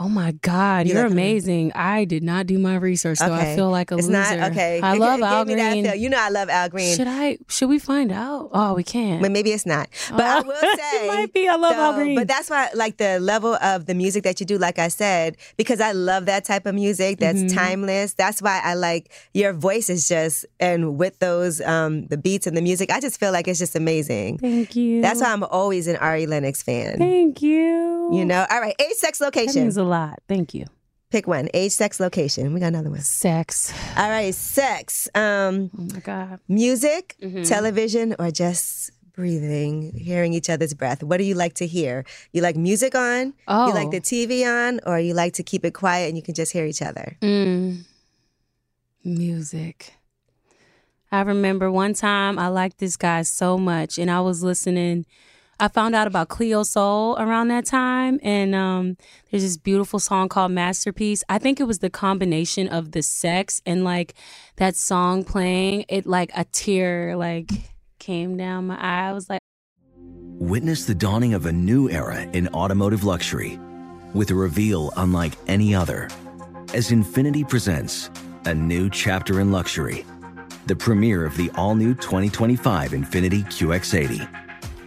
Speaker 3: Oh my God,
Speaker 2: You
Speaker 3: you're
Speaker 2: like him?
Speaker 3: amazing. I did not do my research, so I feel like a
Speaker 2: it's
Speaker 3: loser.
Speaker 2: not okay.
Speaker 3: I love Al
Speaker 2: gave me that
Speaker 3: Green.
Speaker 2: You know I love Al Green.
Speaker 3: Should I? Should we find out? Oh, we can't.
Speaker 2: But maybe it's not. But I
Speaker 3: Oh, *laughs*
Speaker 2: will
Speaker 3: it might be. I love Al Green.
Speaker 2: But that's why, like the level of the music that you do, like I said, because I love that type of music that's
Speaker 3: Mm-hmm.
Speaker 2: timeless. That's why I like your voice is just, and with those, um, the beats and the music, I just feel like it's just amazing.
Speaker 3: Thank you.
Speaker 2: That's why I'm always an Ari Lennox fan.
Speaker 3: Thank you.
Speaker 2: You know, all right, age, sex, location.
Speaker 3: Lot. Thank you.
Speaker 2: Pick one. Age, sex, location. We got another one.
Speaker 3: Sex.
Speaker 2: All right, sex. Um,
Speaker 3: Oh my God.
Speaker 2: music,
Speaker 3: Mm-hmm.
Speaker 2: television, or just breathing, hearing each other's breath. What do you like to hear? You like music on?
Speaker 3: Oh.
Speaker 2: You like the TV on, or you like to keep it quiet and you can just hear each other?
Speaker 3: Mm. Music. I remember one time I liked this guy so much, and I was listening. I found out about Cleo Sol around that time, and um, there's this beautiful song called Masterpiece. I think it was the combination of the sex and like that song playing. It like a tear like came down my eye. I was like,
Speaker 4: Witness the dawning of a new era in automotive luxury with a reveal unlike any other as Infiniti presents a new chapter in luxury, the premiere of the all new 2025 Infiniti QX80.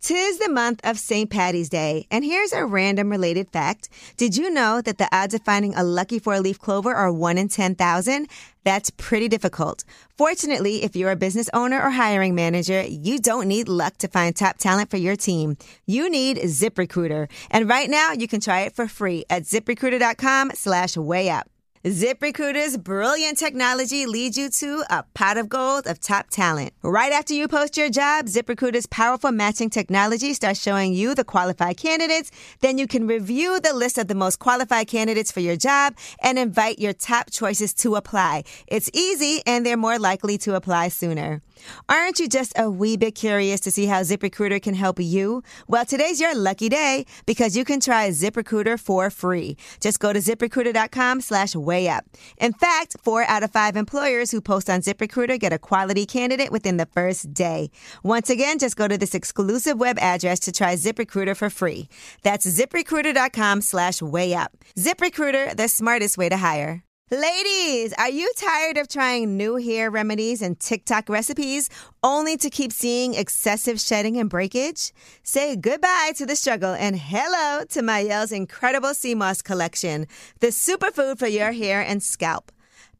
Speaker 2: Tis the month of St. Patty's Day, and here's a random related fact. Did you know that the odds of finding a lucky four leaf clover are 1 in 10,000? That's pretty difficult. Fortunately, if you're a business owner or hiring manager, you don't need luck to find top talent for your team. You need ZipRecruiter. And right now, you can try it for free at ziprecruiter.com slash way up. ZipRecruiter's brilliant technology leads you to a pot of gold of top talent. Right after you post your job, ZipRecruiter's powerful matching technology starts showing you the qualified candidates. Then you can review the list of the most qualified candidates for your job and invite your top choices to apply. It's easy and they're more likely to apply sooner. Aren't you just a wee bit curious to see how ZipRecruiter can help you? Well, today's your lucky day because you can try ZipRecruiter for free. Just go to ziprecruiter.com slash way up. In fact, four out of five employers who post on ZipRecruiter get a quality candidate within the first day. Once again, just go to this exclusive web address to try ZipRecruiter for free. That's ziprecruiter.com slash way up. ZipRecruiter, the smartest way to hire. Ladies, are you tired of trying new hair remedies and TikTok recipes only to keep seeing excessive shedding and breakage? Say goodbye to the struggle and hello to Mielle's incredible sea moss collection, the superfood for your hair and scalp.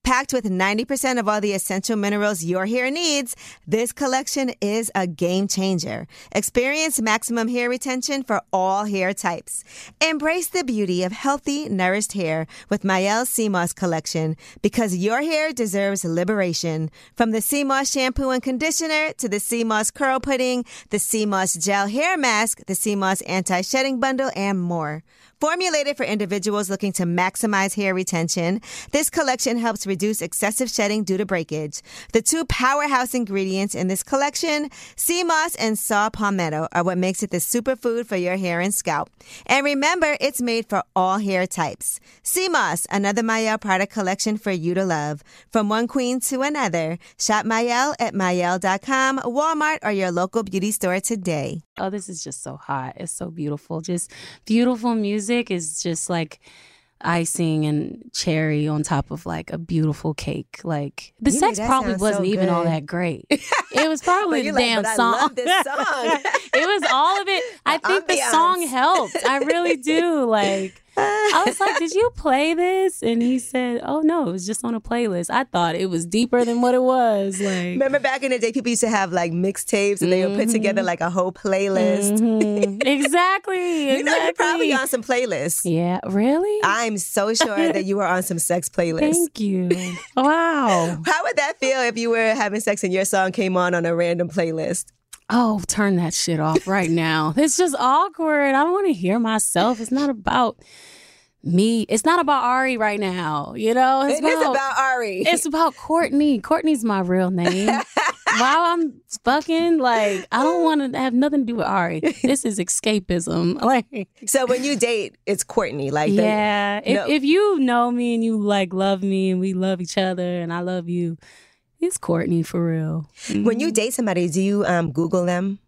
Speaker 2: Packed with 90% of all the essential minerals your hair needs, this collection is a game changer. Experience maximum hair retention for all hair types. Embrace the beauty of healthy, nourished hair with Mielle Moss collection because your hair deserves liberation. From the Moss shampoo and conditioner to the Moss curl pudding, the Moss gel hair mask, the Sea Moss anti-shedding bundle, and more. Formulated for individuals looking to maximize hair retention, this collection helps reduce excessive shedding due to breakage. The two powerhouse ingredients in this collection, sea moss and saw palmetto, are what makes it the superfood for your hair and scalp. And remember, it's made for all hair types. Sea moss, another Mielle product collection for you to love. From one queen to another, shop Mielle at Mielle.com, Walmart, or your local beauty store today.
Speaker 3: Oh, this is just so hot. It's so beautiful. Just beautiful music is just like icing and cherry on top of like a beautiful cake. Like the sex probably wasn't
Speaker 2: so
Speaker 3: even all that great. *laughs* It was probably the
Speaker 2: like,
Speaker 3: damn
Speaker 2: I
Speaker 3: song.
Speaker 2: love this song." *laughs*
Speaker 3: it was all of it. I think the song helped. I really do. *laughs* Like *laughs* I was like, "Did you play this?" And he said, "Oh no, it was just on a playlist." I thought it was deeper than what it was. Like
Speaker 2: Remember back in the day, people used to have like mixtapes and they would put together like a whole playlist.
Speaker 3: Mhm. *laughs* exactly.
Speaker 2: You know, you're probably
Speaker 3: exactly.
Speaker 2: on some playlists.
Speaker 3: Yeah, really?
Speaker 2: I'm so sure that you were on some sex playlists.
Speaker 3: Thank you. Wow. *laughs*
Speaker 2: How would that feel if you were having sex and your song came on on a random playlist?
Speaker 3: Oh, turn that shit off right now. *laughs* It's just awkward. I don't want to hear myself. It's not about me. It's not about Ari right now. You know, it's
Speaker 2: It is about Ari.
Speaker 3: It's about Courtney. Courtney's my real name. *laughs* While I'm fucking, like, I don't want to have nothing to do with Ari. This is escapism. *laughs* Like,
Speaker 2: so when you date, it's Courtney. Like, the-
Speaker 3: yeah. If,
Speaker 2: no.
Speaker 3: if you know me and you like love me and we love each other and I love you, it's Courtney for real.
Speaker 2: when you date somebody, do you um, Google them?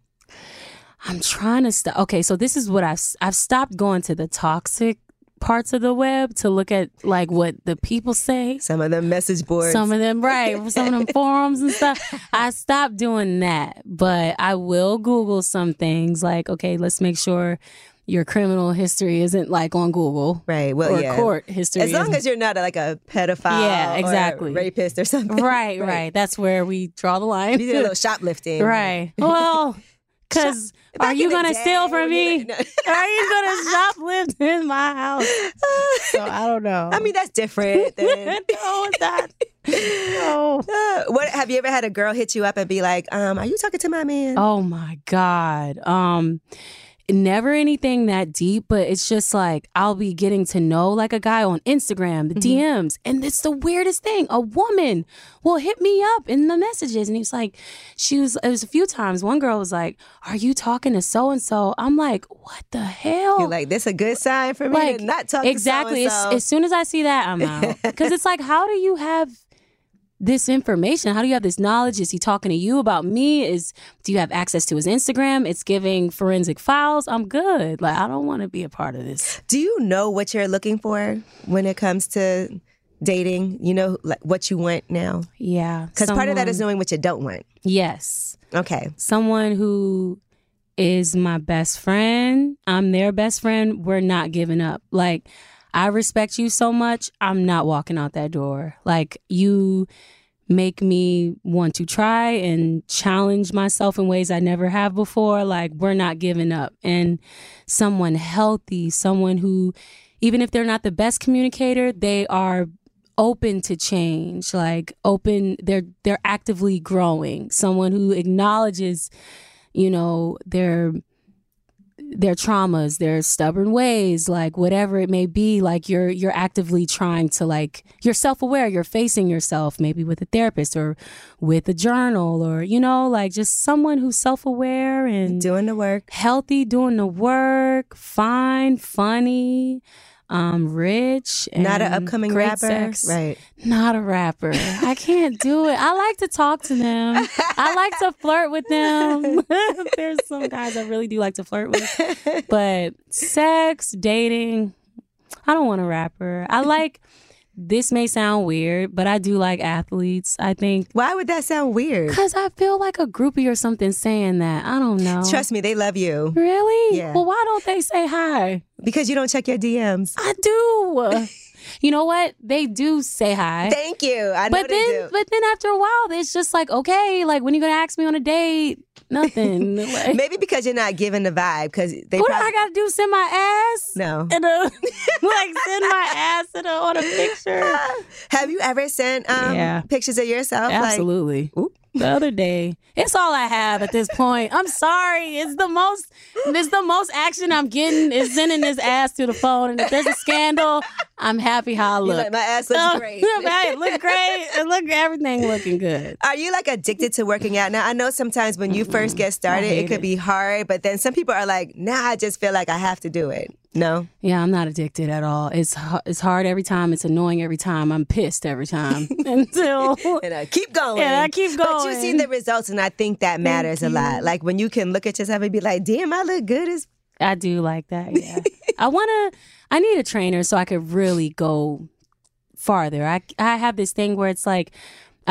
Speaker 3: I'm trying to stop. Okay, so this is what I've I've stopped going to the toxic parts of the web to look at like what the people say.
Speaker 2: Some of them message boards.
Speaker 3: Some of them, right? Some of them *laughs* forums and stuff. I stopped doing that, but I will Google some things. Like, okay, let's make sure your criminal history isn't like on Google,
Speaker 2: right. Well,
Speaker 3: or
Speaker 2: yeah.
Speaker 3: court history.
Speaker 2: As long
Speaker 3: isn't-
Speaker 2: as you're not like a pedophile,
Speaker 3: Yeah,
Speaker 2: or a
Speaker 3: exactly.
Speaker 2: rapist or something.
Speaker 3: right, *laughs* right, That's where we draw the line.
Speaker 2: You did a little *laughs* shoplifting,
Speaker 3: right. *laughs* Well, because are you gonna
Speaker 2: day,
Speaker 3: steal from me?
Speaker 2: you- no.
Speaker 3: Are you gonna shoplift in my house? So I don't know.
Speaker 2: I mean, that's different. Than,
Speaker 3: no, it's not. No.
Speaker 2: Uh, what have you ever had a girl hit you up and be like, um, "Are you talking to my man?"
Speaker 3: Oh my God. Um never anything that deep, but it's just like I'll be getting to know like a guy on Instagram, the mm-hmm. DMs, and it's the weirdest thing. A woman will hit me up in the messages, and he's like, she was. It was a few times. One girl was like, "Are you talking to so and so?" I'm like, "What the hell?"
Speaker 2: You're like, "This a good sign for me
Speaker 3: like
Speaker 2: to not talk
Speaker 3: exactly.
Speaker 2: to
Speaker 3: as soon as I see that, I'm out because it's like, how do you have this information? How do you have this knowledge? Is he talking to you about me? Is do you have access to his Instagram? It's giving forensic files. I'm good. Like I don't want to be a part of this.
Speaker 2: Do you know what you're looking for when it comes to dating? You know, like what you want now?
Speaker 3: Yeah,
Speaker 2: Because part of that is knowing what you don't want.
Speaker 3: yes,
Speaker 2: Okay.
Speaker 3: someone who is my best friend. I'm their best friend. We're not giving up. Like, I respect you so much. I'm not walking out that door. Like, you make me want to try and challenge myself in ways I never have before. Like, we're not giving up. And someone healthy, someone who, even if they're not the best communicator, they are open to change, like open they're they're actively growing. Someone who acknowledges, you know, their their traumas, their stubborn ways, like whatever it may be, like you're you're actively trying to like you're self-aware, you're facing yourself maybe with a therapist or with a journal or you know, like just someone who's self-aware and
Speaker 2: Doing the work.
Speaker 3: healthy, doing the work, fine, funny, um, rich, and
Speaker 2: Not an upcoming rapper.
Speaker 3: sex.
Speaker 2: Right.
Speaker 3: Not a rapper. I can't do it. I like to talk to them. I like to flirt with them. *laughs* There's some guys I really do like to flirt with. But sex, dating, I don't want a rapper. I like this may sound weird, but I do like athletes. I think
Speaker 2: Why would that sound weird?
Speaker 3: because I feel like a groupie or something saying that. I don't know.
Speaker 2: Trust me, they love you
Speaker 3: Really?
Speaker 2: Yeah.
Speaker 3: Well, why don't they say hi?
Speaker 2: because you don't check your DMs.
Speaker 3: I do. *laughs* you know what? They do say hi.
Speaker 2: Thank you. I know
Speaker 3: but
Speaker 2: they
Speaker 3: then,
Speaker 2: do.
Speaker 3: but then after a while, it's just like, okay, like when you gonna ask me on a date? Nothing. *laughs* like,
Speaker 2: Maybe because you're not giving the vibe because they
Speaker 3: what do
Speaker 2: probably
Speaker 3: I gotta do? Send my ass?
Speaker 2: no. *laughs*
Speaker 3: And a, *laughs* like send my ass in a, on a picture?
Speaker 2: Have you ever sent um,
Speaker 3: Yeah.
Speaker 2: pictures of yourself?
Speaker 3: Absolutely.
Speaker 2: Oop.
Speaker 3: The other day, it's all I have at this point. I'm sorry. It's the most. It's the most action I'm getting is sending this ass to the phone. And if there's a scandal, I'm happy how I look.
Speaker 2: like, my ass looks
Speaker 3: Oh,
Speaker 2: great. *laughs*
Speaker 3: right, look great. It Look, everything looking good.
Speaker 2: Are you like addicted to working out? Now I know sometimes when you first get started, it could
Speaker 3: it.
Speaker 2: be hard, but then some people are like, "Nah, I just feel like I have to do it." No,
Speaker 3: Yeah, I'm not addicted at all. It's it's hard every time. It's annoying every time. I'm pissed every time *laughs* until *laughs*
Speaker 2: and I keep going.
Speaker 3: Yeah, I keep going.
Speaker 2: But you see the results, and I think that matters a lot. Like when you can look at yourself and be like, "Damn, I look good as."
Speaker 3: I do like that. *laughs* Yeah, I wanna. I need a trainer so I could really go farther. I I have this thing where it's like.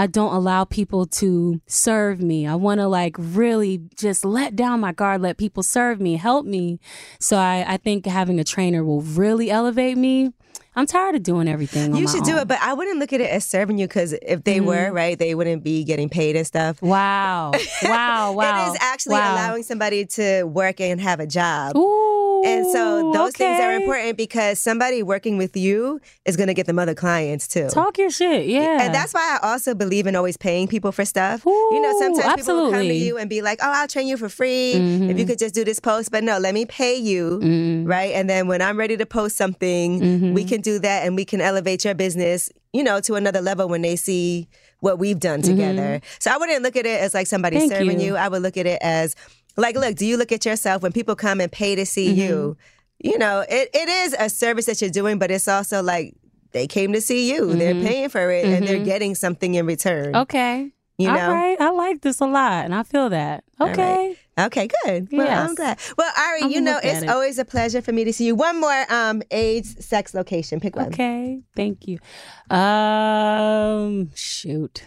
Speaker 3: I don't allow people to serve me. I want to like really just let down my guard, let people serve me, help me. So I, I think having a trainer will really elevate me. I'm tired of doing everything. on
Speaker 2: You should do
Speaker 3: own.
Speaker 2: it, but I wouldn't look at it as serving you because if they
Speaker 3: Mm-hmm.
Speaker 2: were right, they wouldn't be getting paid and stuff.
Speaker 3: Wow. Wow. *laughs* Wow.
Speaker 2: It is actually
Speaker 3: wow.
Speaker 2: allowing somebody to work and have a job.
Speaker 3: Ooh,
Speaker 2: And so those things are important because somebody working with you is going to get them other clients too.
Speaker 3: Talk your shit. Yeah.
Speaker 2: And that's why I also believe in always paying people for stuff. you know,
Speaker 3: Ooh,
Speaker 2: sometimes people will come to you and be like, "Oh, I'll train you for free if you mm-hmm. could just do this post." But no, let me pay you, mm-hmm. right? And then when I'm ready to post something, we mm-hmm. can do that, and we can elevate your business, you know, to another level when they see what we've done together. So I wouldn't look at it as like somebody
Speaker 3: Thank
Speaker 2: serving
Speaker 3: you.
Speaker 2: you. I would look at it as like, look, do you look at yourself when people come and pay to see you? You know, it, it is a service that you're doing, but it's also like they came to see you. They're paying for it and they're getting something in return.
Speaker 3: okay.
Speaker 2: You know?
Speaker 3: All right. I like this a lot, and I feel that.
Speaker 2: right.
Speaker 3: Okay.
Speaker 2: Okay, good. Well,
Speaker 3: Yes.
Speaker 2: I'm glad. Well, Ari,
Speaker 3: I'm
Speaker 2: you know, it's
Speaker 3: it.
Speaker 2: always a pleasure for me to see you. One more um AIDS sex location. Pick one.
Speaker 3: Okay. Thank you. Um. Shoot.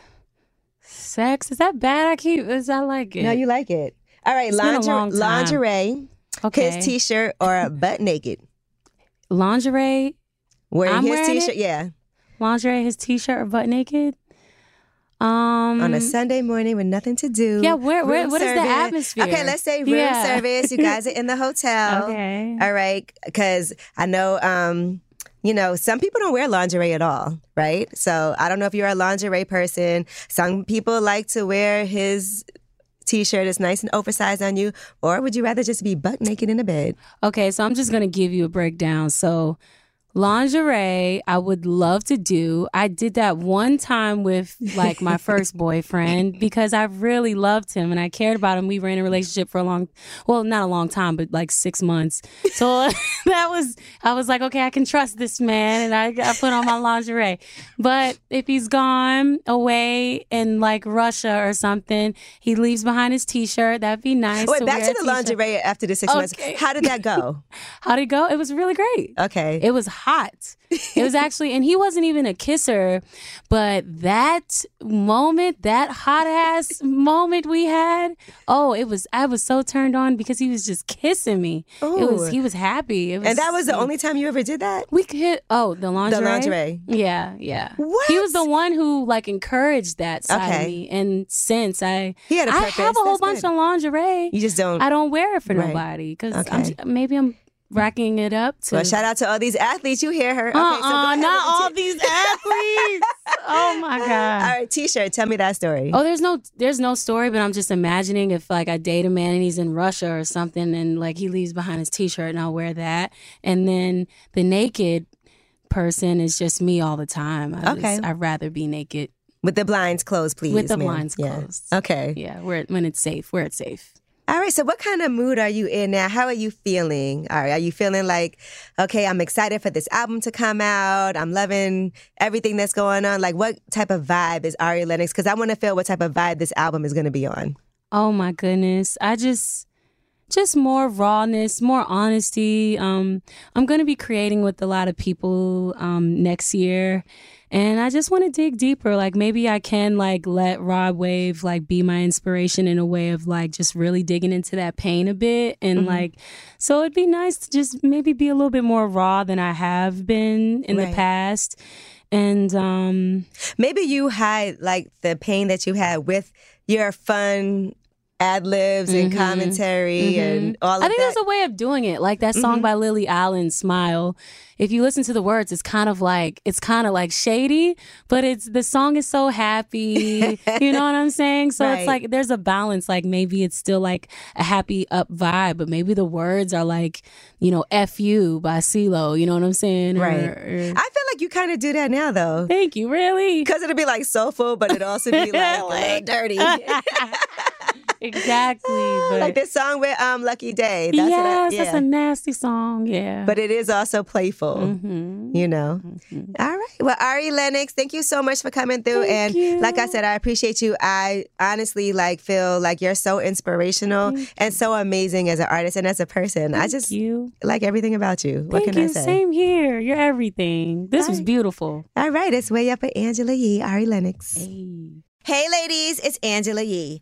Speaker 3: Sex is that bad? I keep. Is I like it?
Speaker 2: No, you like it. All right,
Speaker 3: It's been a
Speaker 2: lingerie, lingerie
Speaker 3: okay?
Speaker 2: his t-shirt or butt naked.
Speaker 3: lingerie,
Speaker 2: Wearing
Speaker 3: I'm
Speaker 2: his
Speaker 3: wearing
Speaker 2: t-shirt,
Speaker 3: it?
Speaker 2: yeah,
Speaker 3: lingerie, his t-shirt or butt naked. Um.
Speaker 2: on a Sunday morning with nothing to do.
Speaker 3: Yeah, where- where- what is the atmosphere?
Speaker 2: Okay, let's say room
Speaker 3: Yeah.
Speaker 2: service. You guys are in the hotel. *laughs*
Speaker 3: Okay.
Speaker 2: All right, because I know, um, you know, some people don't wear lingerie at all, right? So I don't know if you're a lingerie person. Some people like to wear his t-shirt is nice and oversized on you, or would you rather just be butt naked in the bed?
Speaker 3: Okay, so I'm just gonna give you a breakdown. So, lingerie, I would love to do. I did that one time with like my *laughs* first boyfriend because I really loved him and I cared about him. We were in a relationship for a long, well, not a long time, but like six months. So *laughs* that was, I was like, okay, I can trust this man, and I, I put on my lingerie. But if he's gone away in like Russia or something, he leaves behind his t-shirt. That'd be nice.
Speaker 2: Wait,
Speaker 3: to
Speaker 2: back to the lingerie after the six months. How did that go? *laughs*
Speaker 3: how did it go? It was really great.
Speaker 2: Okay.
Speaker 3: It was hot. It was *laughs* actually, and he wasn't even a kisser, but that moment, that hot ass moment we had, oh, it was, I was so turned on because he was just kissing me. It was, he oh. was happy. It was,
Speaker 2: and that was the only time you ever did that?
Speaker 3: we could oh, the lingerie.
Speaker 2: The lingerie.
Speaker 3: Yeah, yeah.
Speaker 2: What?
Speaker 3: He was the one who like encouraged that side
Speaker 2: Okay.
Speaker 3: of me. And since I,
Speaker 2: He had a
Speaker 3: I
Speaker 2: purpose.
Speaker 3: have a whole
Speaker 2: That's
Speaker 3: bunch
Speaker 2: good.
Speaker 3: of lingerie.
Speaker 2: You just don't.
Speaker 3: I don't wear it for
Speaker 2: Right.
Speaker 3: nobody because
Speaker 2: Okay.
Speaker 3: maybe I'm racking it up to.
Speaker 2: Well, shout out to all these athletes. You hear her? Okay,
Speaker 3: uh-uh,
Speaker 2: so go uh-uh, ahead
Speaker 3: not all these *laughs* athletes. oh my uh, god.
Speaker 2: All right, T-shirt. Tell me that story.
Speaker 3: Oh, there's no there's no story, but I'm just imagining if like I date a man and he's in Russia or something and like he leaves behind his t-shirt and I'll wear that. And then the naked person is just me all the time. I
Speaker 2: Okay.
Speaker 3: just- I'd rather be naked.
Speaker 2: With the blinds closed, please.
Speaker 3: With the blinds
Speaker 2: Yeah.
Speaker 3: closed.
Speaker 2: Okay.
Speaker 3: Yeah, where when it's safe, where it's safe.
Speaker 2: All right. So, what kind of mood are you in now? How are you feeling? All right. Are you feeling like, okay, I'm excited for this album to come out. I'm loving everything that's going on. Like, what type of vibe is Ari Lennox? Because I want to feel what type of vibe this album is going to be on.
Speaker 3: Oh my goodness. I just just more rawness, more honesty. Um I'm going to be creating with a lot of people um next year. And I just want to dig deeper. Like maybe I can like let Rod Wave like be my inspiration in a way of like just really digging into that pain a bit and like so it'd be nice to just maybe be a little bit more raw than I have been in
Speaker 2: Right.
Speaker 3: the past. And um
Speaker 2: Maybe you hide like the pain that you had with your fun ad libs and commentary and all of
Speaker 3: Mm-hmm. I think
Speaker 2: that.
Speaker 3: there's a way of doing it. Like that song by Lily Allen, Smile. If you listen to the words, it's kind of like it's kind of like shady, but it's the song is so happy. *laughs* you know what I'm saying? So
Speaker 2: Right.
Speaker 3: it's like there's a balance. Like maybe it's still like a happy up vibe, but maybe the words are like, you know, F you by CeeLo. You know what I'm saying?
Speaker 2: Right.
Speaker 3: or-
Speaker 2: I feel like you kind of do that now, though.
Speaker 3: Thank you, really.
Speaker 2: Because it'll be like soulful, but it also be like, little *laughs* dirty. *laughs*
Speaker 3: exactly. *laughs* But
Speaker 2: like this song with um Lucky Day. That's
Speaker 3: yes,
Speaker 2: what I, yeah.
Speaker 3: that's a nasty song. Yeah.
Speaker 2: but it is also playful.
Speaker 3: Mhm.
Speaker 2: You know. All right. Well, Ari Lennox, thank you so much for coming through.
Speaker 3: Thank
Speaker 2: and
Speaker 3: you.
Speaker 2: like I said, I appreciate you. I honestly like feel like you're so inspirational and so amazing as an artist and as a person. I just
Speaker 3: you.
Speaker 2: like everything about you. What
Speaker 3: Thank
Speaker 2: can
Speaker 3: you.
Speaker 2: I say?
Speaker 3: Same here. You're everything. This was
Speaker 2: Right.
Speaker 3: beautiful.
Speaker 2: All right, it's way up at Angela Yee, Ari Lennox.
Speaker 3: Hey.
Speaker 2: Hey, ladies, it's Angela Yee.